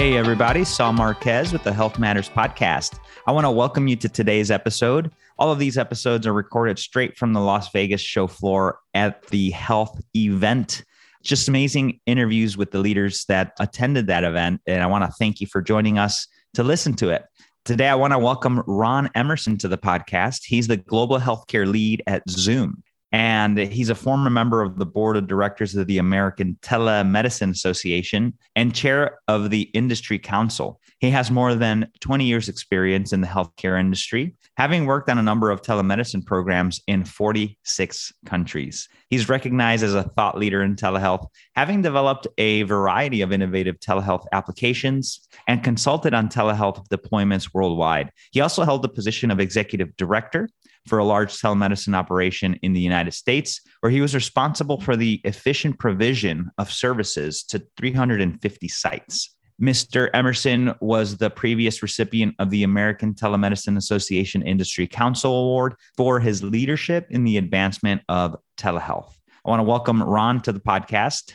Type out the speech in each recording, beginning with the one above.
Hey, everybody, Saul Marquez with the HLTH Matters Podcast. I want to welcome you to today's episode. All of these episodes are recorded straight from the Las Vegas show floor at the HLTH event. Just amazing interviews with the leaders that attended that event. And I want to thank you for joining us to listen to it. Today, I want to welcome Ron Emerson to the podcast. He's the global healthcare lead at Zoom and he's a former member of the board of directors of the American Telemedicine Association and chair of the Industry Council. He has more than 20 years' experience in the healthcare industry, having worked on a number of telemedicine programs in 46 countries. He's recognized as a thought leader in telehealth, having developed a variety of innovative telehealth applications and consulted on telehealth deployments worldwide. He also held the position of executive director for a large telemedicine operation in the United States, where he was responsible for the efficient provision of services to 350 sites. Mr. Emerson was the previous recipient of the American Telemedicine Association Industry Council Award for his leadership in the advancement of telehealth. I want to welcome Ron to the podcast.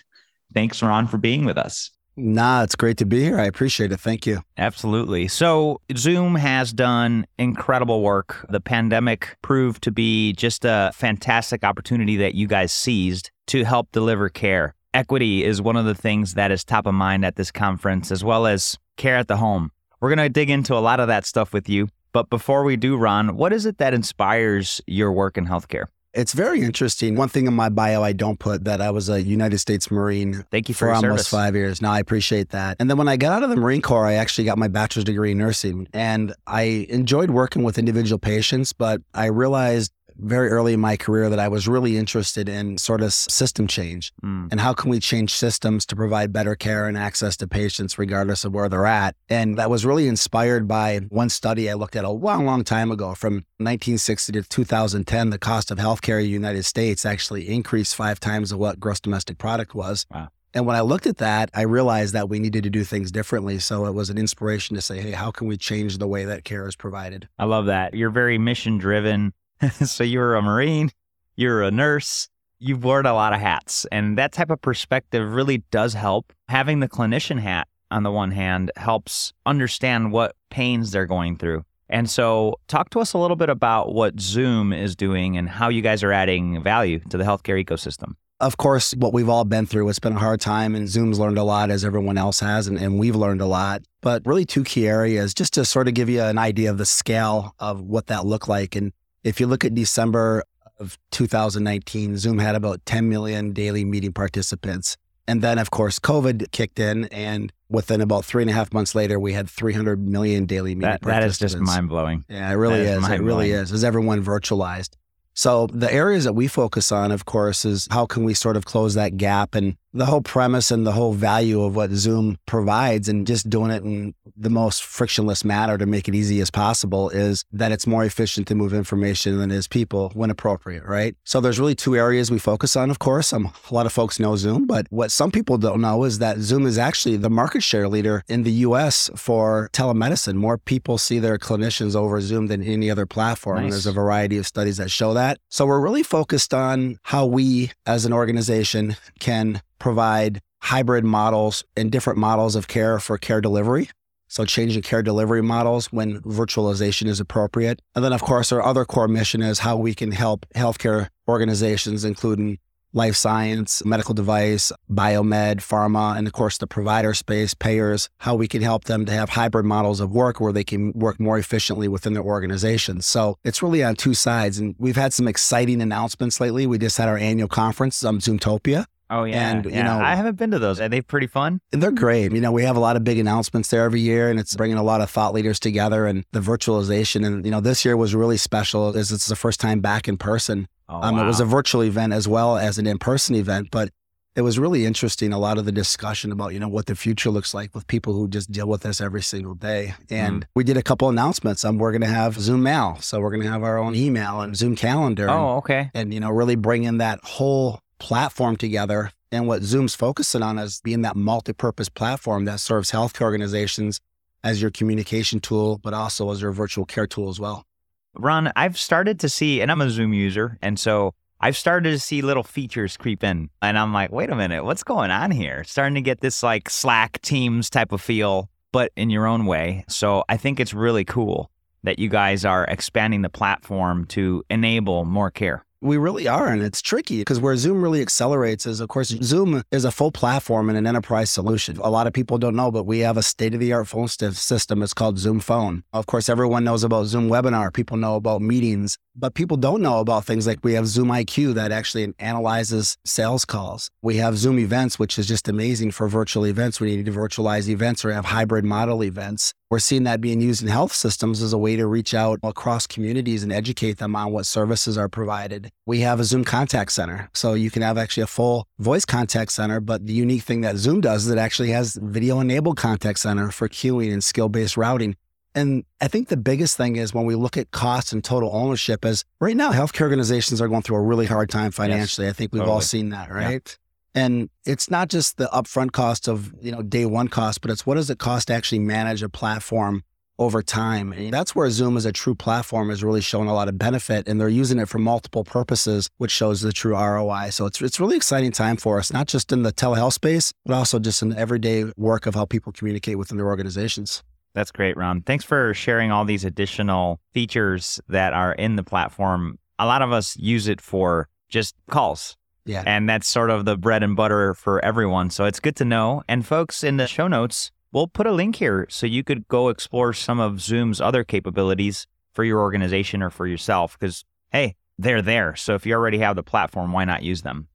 Thanks, Ron, for being with us. Nah, it's great to be here. I appreciate it. Thank you. Absolutely. So, Zoom has done incredible work. The pandemic proved to be just a fantastic opportunity that you guys seized to help deliver care. Equity is one of the things that is top of mind at this conference, as well as care at the home. We're going to dig into a lot of that stuff with you. But before we do, Ron, what is it that inspires your work in healthcare? It's very interesting. One thing in my bio I don't put that I was a United States Marine. Thank you for, for almost service. five years. Now I appreciate that. And then when I got out of the Marine Corps, I actually got my bachelor's degree in nursing, and I enjoyed working with individual patients. But I realized very early in my career that I was really interested in sort of system change mm. and how can we change systems to provide better care and access to patients regardless of where they're at. And that was really inspired by one study I looked at a long, long time ago from 1960 to 2010. The cost of healthcare in the United States actually increased five times of what gross domestic product was. Wow. And when I looked at that, I realized that we needed to do things differently. So it was an inspiration to say, hey, how can we change the way that care is provided? I love that. You're very mission driven so you're a Marine, you're a nurse, you've worn a lot of hats. And that type of perspective really does help. Having the clinician hat on the one hand helps understand what pains they're going through. And so, talk to us a little bit about what Zoom is doing and how you guys are adding value to the healthcare ecosystem. Of course, what we've all been through, it's been a hard time, and Zoom's learned a lot as everyone else has, and, and we've learned a lot. But really, two key areas just to sort of give you an idea of the scale of what that looked like. And if you look at December of 2019, Zoom had about 10 million daily meeting participants. And then, of course, COVID kicked in, and within about three and a half months later, we had 300 million daily meeting that, participants. That is just mind blowing. Yeah, it really is. is. It really is. As everyone virtualized. So the areas that we focus on, of course, is how can we sort of close that gap and the whole premise and the whole value of what Zoom provides and just doing it in the most frictionless manner to make it easy as possible is that it's more efficient to move information than it is people when appropriate, right? So there's really two areas we focus on, of course. Um, a lot of folks know Zoom, but what some people don't know is that Zoom is actually the market share leader in the US for telemedicine. More people see their clinicians over Zoom than any other platform. Nice. There's a variety of studies that show that. So we're really focused on how we as an organization can provide hybrid models and different models of care for care delivery. So changing care delivery models when virtualization is appropriate. And then of course our other core mission is how we can help healthcare organizations, including life science, medical device, biomed, pharma, and of course the provider space, payers, how we can help them to have hybrid models of work where they can work more efficiently within their organizations. So it's really on two sides. And we've had some exciting announcements lately. We just had our annual conference, um, Zoomtopia. Oh yeah, and yeah. you know I haven't been to those. Are they pretty fun? They're great. You know, we have a lot of big announcements there every year, and it's bringing a lot of thought leaders together and the virtualization. And you know, this year was really special as it's the first time back in person. Oh, um, wow. It was a virtual event as well as an in-person event, but it was really interesting. A lot of the discussion about you know what the future looks like with people who just deal with this every single day. And mm. we did a couple announcements. Um, we're going to have Zoom Mail, so we're going to have our own email and Zoom Calendar. Oh, and, okay. And you know, really bring in that whole platform together. And what Zoom's focusing on is being that multi-purpose platform that serves healthcare organizations as your communication tool, but also as your virtual care tool as well. Ron, I've started to see, and I'm a Zoom user, and so I've started to see little features creep in. And I'm like, wait a minute, what's going on here? Starting to get this like Slack Teams type of feel. but in your own way. So I think it's really cool that you guys are expanding the platform to enable more care. We really are. And it's tricky because where Zoom really accelerates is, of course, Zoom is a full platform and an enterprise solution. A lot of people don't know, but we have a state of the art phone system. It's called Zoom Phone. Of course, everyone knows about Zoom Webinar. People know about meetings, but people don't know about things like we have Zoom IQ that actually analyzes sales calls. We have Zoom Events, which is just amazing for virtual events you need to virtualize events or have hybrid model events. We're seeing that being used in health systems as a way to reach out across communities and educate them on what services are provided. We have a Zoom contact center. So you can have actually a full voice contact center, but the unique thing that Zoom does is it actually has video enabled contact center for queuing and skill based routing. And I think the biggest thing is when we look at cost and total ownership is right now healthcare organizations are going through a really hard time financially. Yes, I think we've totally. all seen that, right? And it's not just the upfront cost of, you know, day one cost, but it's what does it cost to actually manage a platform over time. And that's where Zoom as a true platform is really showing a lot of benefit and they're using it for multiple purposes, which shows the true ROI. So it's it's really exciting time for us, not just in the telehealth space, but also just in the everyday work of how people communicate within their organizations. That's great, Ron. Thanks for sharing all these additional features that are in the platform. A lot of us use it for just calls yeah. And that's sort of the bread and butter for everyone. So it's good to know. And folks, in the show notes, we'll put a link here so you could go explore some of Zoom's other capabilities for your organization or for yourself because, hey, they're there. So if you already have the platform, why not use them?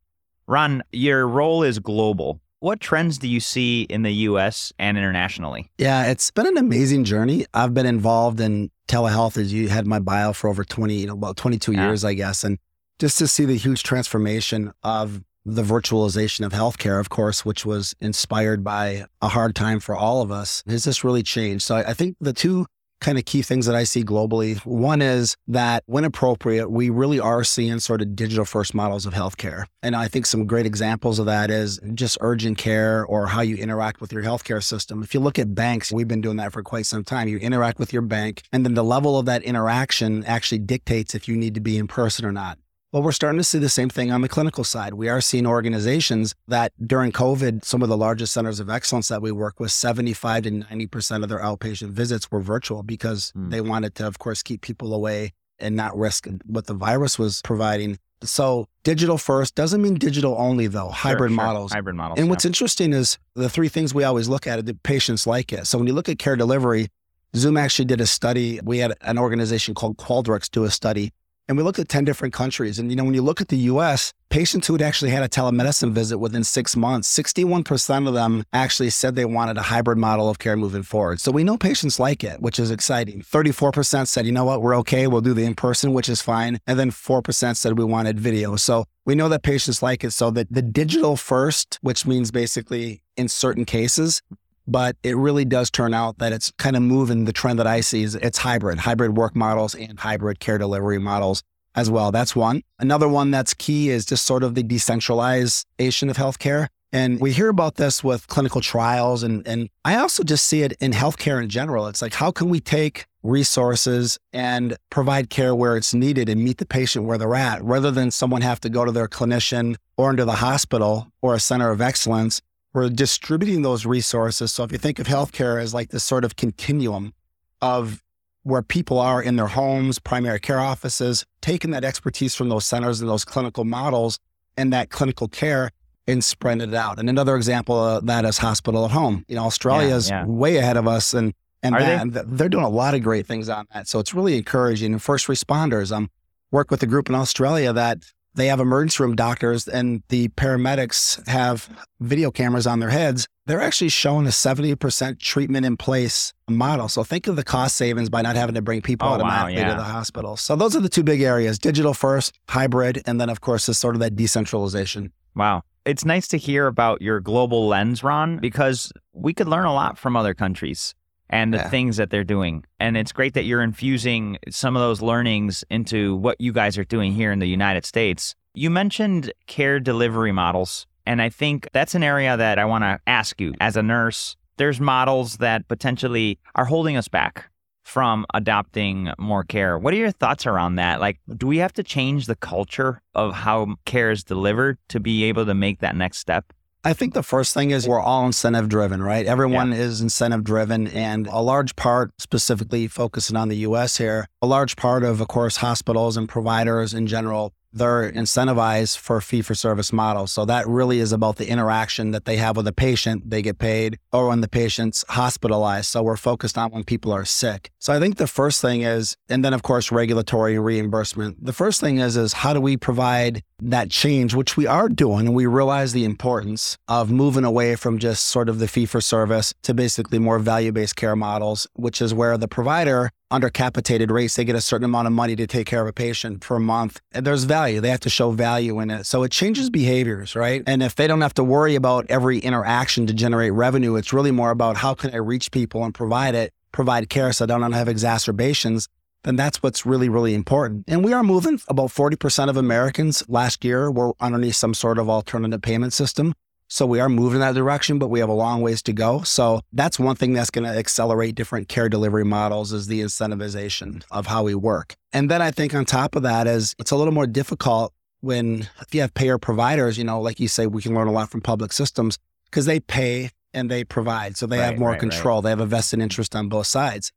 Ron, your role is global. What trends do you see in the US and internationally? Yeah, it's been an amazing journey. I've been involved in telehealth as you had my bio for over 20, you know, about 22 yeah. years, I guess. And just to see the huge transformation of the virtualization of healthcare, of course, which was inspired by a hard time for all of us, has just really changed. So I think the two kind of key things that I see globally one is that when appropriate, we really are seeing sort of digital first models of healthcare. And I think some great examples of that is just urgent care or how you interact with your healthcare system. If you look at banks, we've been doing that for quite some time. You interact with your bank, and then the level of that interaction actually dictates if you need to be in person or not. Well, we're starting to see the same thing on the clinical side. We are seeing organizations that during COVID, some of the largest centers of excellence that we work with, 75 to 90% of their outpatient visits were virtual because mm. they wanted to, of course, keep people away and not risk what the virus was providing. So digital first doesn't mean digital only though, hybrid sure, sure. models. Hybrid models. And yeah. what's interesting is the three things we always look at, the patients like it. So when you look at care delivery, Zoom actually did a study. We had an organization called Qualtrics do a study and we looked at 10 different countries. And, you know, when you look at the US, patients who had actually had a telemedicine visit within six months, 61% of them actually said they wanted a hybrid model of care moving forward. So we know patients like it, which is exciting. 34% said, you know what, we're okay, we'll do the in person, which is fine. And then 4% said we wanted video. So we know that patients like it. So that the digital first, which means basically in certain cases, but it really does turn out that it's kind of moving the trend that I see is it's hybrid, hybrid work models and hybrid care delivery models as well. That's one. Another one that's key is just sort of the decentralization of healthcare. And we hear about this with clinical trials. And, and I also just see it in healthcare in general. It's like, how can we take resources and provide care where it's needed and meet the patient where they're at rather than someone have to go to their clinician or into the hospital or a center of excellence we're distributing those resources. So if you think of healthcare as like this sort of continuum of where people are in their homes, primary care offices, taking that expertise from those centers and those clinical models and that clinical care and spreading it out. And another example of that is hospital at home. You know, Australia is yeah, yeah. way ahead of us and and, that, they? they're doing a lot of great things on that. So it's really encouraging. And first responders, I'm um, work with a group in Australia that they have emergency room doctors and the paramedics have video cameras on their heads. They're actually showing a 70% treatment in place model. So think of the cost savings by not having to bring people oh, automatically wow, yeah. to the hospital. So those are the two big areas digital first, hybrid, and then, of course, is sort of that decentralization. Wow. It's nice to hear about your global lens, Ron, because we could learn a lot from other countries and the yeah. things that they're doing. And it's great that you're infusing some of those learnings into what you guys are doing here in the United States. You mentioned care delivery models, and I think that's an area that I want to ask you as a nurse. There's models that potentially are holding us back from adopting more care. What are your thoughts around that? Like, do we have to change the culture of how care is delivered to be able to make that next step? I think the first thing is we're all incentive driven, right? Everyone yeah. is incentive driven. And a large part, specifically focusing on the US here, a large part of, of course, hospitals and providers in general they're incentivized for fee for service models. So that really is about the interaction that they have with the patient. They get paid or when the patient's hospitalized. So we're focused on when people are sick. So I think the first thing is, and then of course, regulatory reimbursement. The first thing is, is how do we provide that change, which we are doing, and we realize the importance of moving away from just sort of the fee for service to basically more value based care models, which is where the provider under capitated rates, they get a certain amount of money to take care of a patient per month. And there's value. They have to show value in it. So it changes mm. behaviors, right? And if they don't have to worry about every interaction to generate revenue, it's really more about how can I reach people and provide it, provide care so I don't have exacerbations then that's what's really, really important. And we are moving about 40% of Americans last year were underneath some sort of alternative payment system. So we are moving in that direction, but we have a long ways to go. So that's one thing that's going to accelerate different care delivery models is the incentivization of how we work. And then I think on top of that is it's a little more difficult when if you have payer providers, you know, like you say, we can learn a lot from public systems because they pay and they provide. So they right, have more right, control. Right. They have a vested interest on both sides.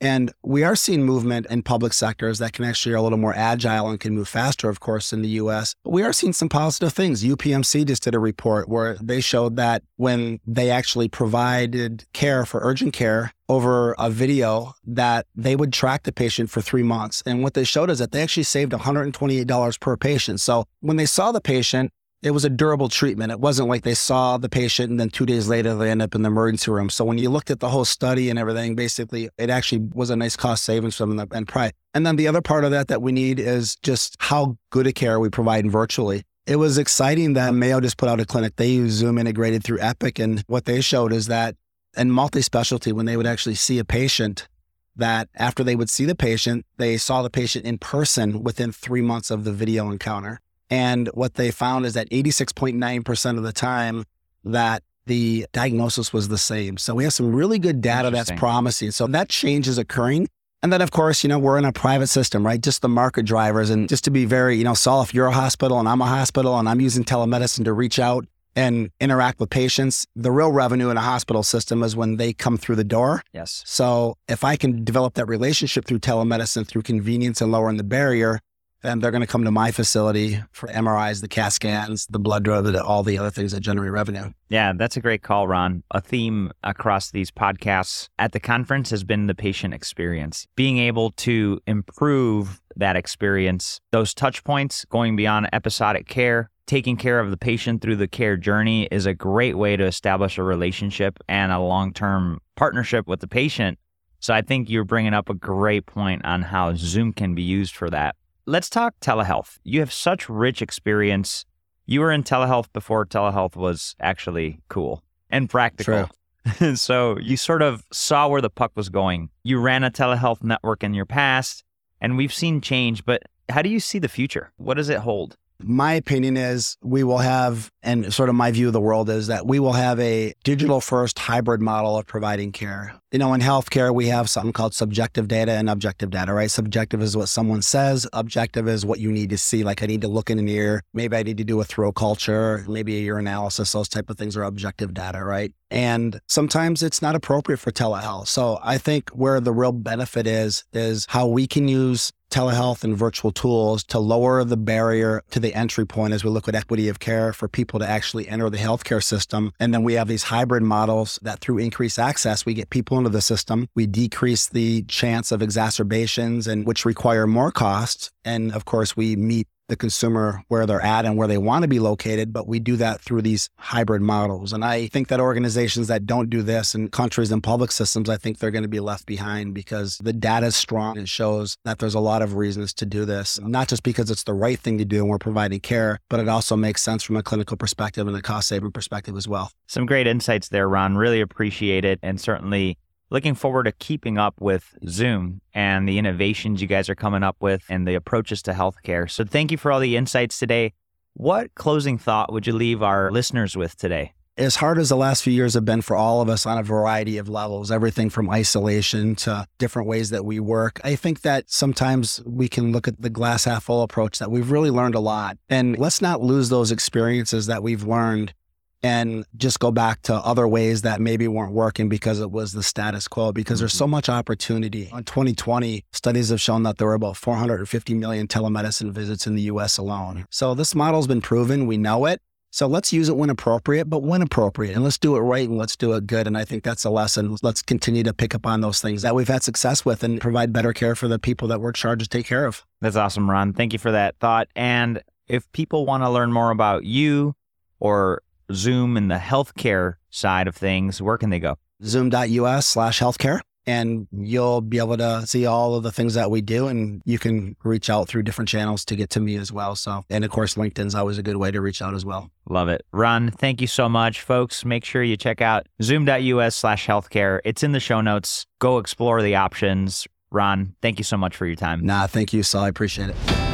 And we are seeing movement in public sectors that can actually are a little more agile and can move faster, of course, in the US. But we are seeing some positive things. UPMC just did a report where they showed that when they actually provided care for urgent care over a video that they would track the patient for three months. And what they showed is that they actually saved $128 per patient. So when they saw the patient, it was a durable treatment. It wasn't like they saw the patient and then two days later they end up in the emergency room. So when you looked at the whole study and everything, basically it actually was a nice cost savings from the and price. And then the other part of that that we need is just how good a care we provide virtually. It was exciting that Mayo just put out a clinic. They use Zoom integrated through Epic. And what they showed is that in multi specialty, when they would actually see a patient, that after they would see the patient, they saw the patient in person within three months of the video encounter. And what they found is that 86.9% of the time that the diagnosis was the same. So we have some really good data that's promising. So that change is occurring. And then, of course, you know, we're in a private system, right? Just the market drivers. And just to be very, you know, Saul, if you're a hospital and I'm a hospital and I'm using telemedicine to reach out and interact with patients, the real revenue in a hospital system is when they come through the door. Yes. So if I can develop that relationship through telemedicine, through convenience and lowering the barrier, and they're going to come to my facility for MRIs, the CAT scans, the blood draw, all the other things that generate revenue. Yeah, that's a great call, Ron. A theme across these podcasts at the conference has been the patient experience. Being able to improve that experience, those touch points going beyond episodic care, taking care of the patient through the care journey is a great way to establish a relationship and a long term partnership with the patient. So I think you're bringing up a great point on how Zoom can be used for that. Let's talk telehealth. You have such rich experience. You were in telehealth before telehealth was actually cool and practical. so you sort of saw where the puck was going. You ran a telehealth network in your past, and we've seen change, but how do you see the future? What does it hold? My opinion is we will have, and sort of my view of the world is that we will have a digital first hybrid model of providing care. You know, in healthcare, we have something called subjective data and objective data, right? Subjective is what someone says, objective is what you need to see. Like, I need to look in an ear. Maybe I need to do a throat culture, maybe a urinalysis. Those type of things are objective data, right? And sometimes it's not appropriate for telehealth. So I think where the real benefit is, is how we can use telehealth and virtual tools to lower the barrier to the entry point as we look at equity of care for people to actually enter the healthcare system. And then we have these hybrid models that through increased access, we get people into the system. We decrease the chance of exacerbations and which require more costs. And of course, we meet the consumer where they're at and where they want to be located, but we do that through these hybrid models. And I think that organizations that don't do this and countries and public systems, I think they're going to be left behind because the data is strong. and shows that there's a lot of reasons to do this, not just because it's the right thing to do and we're providing care, but it also makes sense from a clinical perspective and a cost saving perspective as well. Some great insights there, Ron. Really appreciate it. And certainly looking forward to keeping up with Zoom and the innovations you guys are coming up with and the approaches to healthcare. So, thank you for all the insights today. What closing thought would you leave our listeners with today? As hard as the last few years have been for all of us on a variety of levels, everything from isolation to different ways that we work, I think that sometimes we can look at the glass half full approach that we've really learned a lot. And let's not lose those experiences that we've learned and just go back to other ways that maybe weren't working because it was the status quo because there's so Mm-hmm. much opportunity. In 2020, studies have shown that there were about 450 million telemedicine visits in the US alone. So this model's been proven, we know it. So let's use it when appropriate, but when appropriate, and let's do it right and let's do it good. And I think that's a lesson. Let's continue to pick up on those things that we've had success with and provide better care for the people that we're charged to take care of. That's awesome, Ron. Thank you for that thought. And if people want to learn more about you or Zoom and the healthcare side of things, where can they go? zoom.us slash healthcare. And you'll be able to see all of the things that we do. And you can reach out through different channels to get to me as well. So, and of course, LinkedIn's always a good way to reach out as well. Love it. Ron, thank you so much. Folks, make sure you check out zoom.us slash healthcare. It's in the show notes. Go explore the options. Ron, thank you so much for your time. Nah, thank you, Saul. I appreciate it.